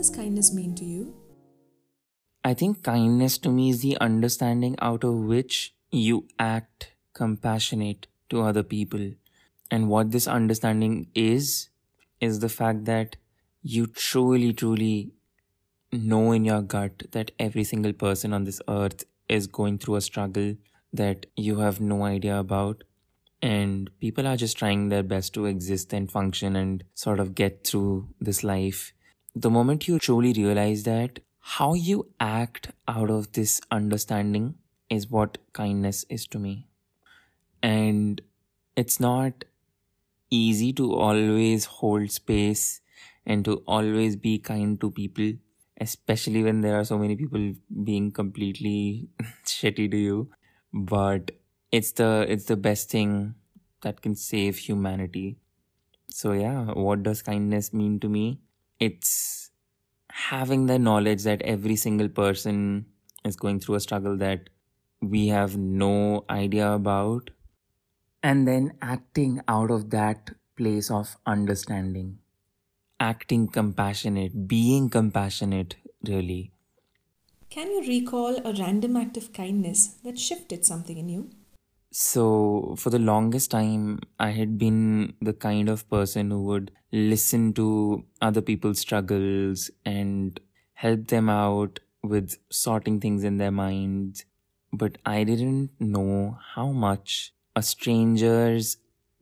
does kindness mean to you? I think kindness to me is the understanding out of which you act compassionate to other people. And what this understanding is, is the fact that you truly, truly know in your gut that every single person on this earth is going through a struggle that you have no idea about. And people are just trying their best to exist and function and sort of get through this life. The moment you truly realize that, how you act out of this understanding is what kindness is to me. And it's not easy to always hold space and to always be kind to people, especially when there are so many people being completely shitty to you. But it's the it's the best thing that can save humanity. So yeah, what does kindness mean to me? It's having the knowledge that every single person is going through a struggle that we have no idea about and then acting out of that place of understanding acting compassionate being compassionate really Can you recall a random act of kindness that shifted something in you? So for the longest time i had been the kind of person who would listen to other people's struggles and help them out with sorting things in their minds. But i didn't know how much a stranger's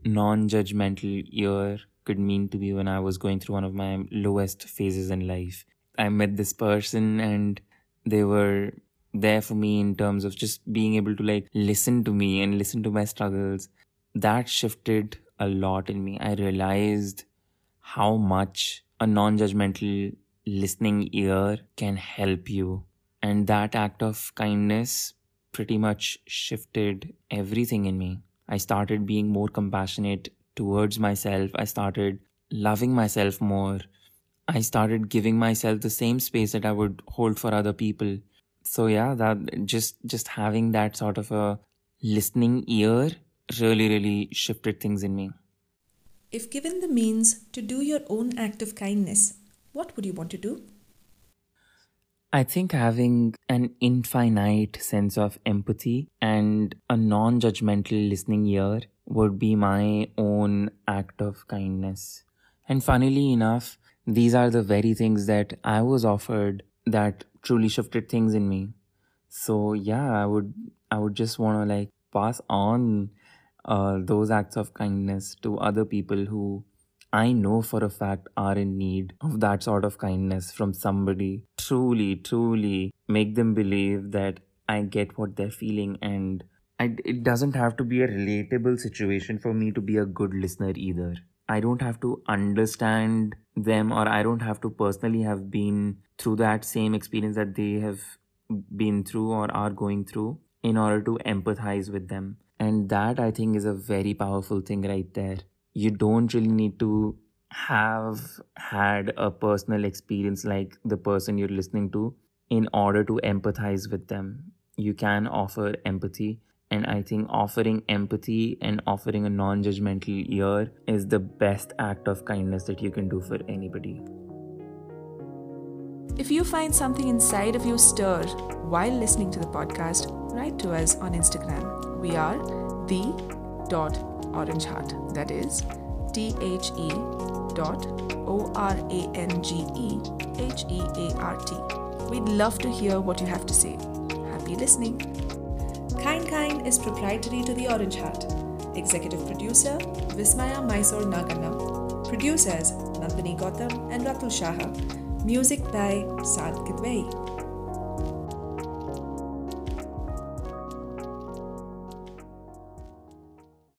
non-judgmental ear could mean to me when i was going through one of my lowest phases in life. I met this person and they were there for me in terms of just being able to like listen to me and listen to my struggles. That shifted a lot in me. I realized how much a non-judgmental listening ear can help you. And that act of kindness pretty much shifted everything in me. I started being more compassionate towards myself. I started loving myself more. I started giving myself the same space that i would hold for other people so yeah that just just having that sort of a listening ear really really shifted things in me If given the means to do your own act of kindness, what would you want to do? i think having an infinite sense of empathy and a non-judgmental listening ear would be my own act of kindness and funnily enough these are the very things that i was offered that truly shifted things in me. So yeah i would i would just want to like pass on uh, those acts of kindness to other people who i know for a fact are in need of that sort of kindness from somebody. Truly truly make them believe that i get what they're feeling and I, it doesn't have to be a relatable situation for me to be a good listener either I don't have to understand them or I don't have to personally have been through that same experience that they have been through or are going through in order to empathize with them. And that I think is a very powerful thing right there. You don't really need to have had a personal experience like the person you're listening to in order to empathize with them. You can offer empathy and I think offering empathy and offering a non judgmental ear is the best act of kindness that you can do for anybody. If you find something inside of you stir while listening to the podcast, write to us on Instagram. We are the dot orange heart. That is T H E dot O R A N G E H E A R T. We'd love to hear what you have to say. Happy listening. Kind Kind is proprietary to the Orange Heart. Executive producer Vismaya Mysore Naganna. Producers Nandini Gautam and Ratul Saha. Music by Saad Kidwai.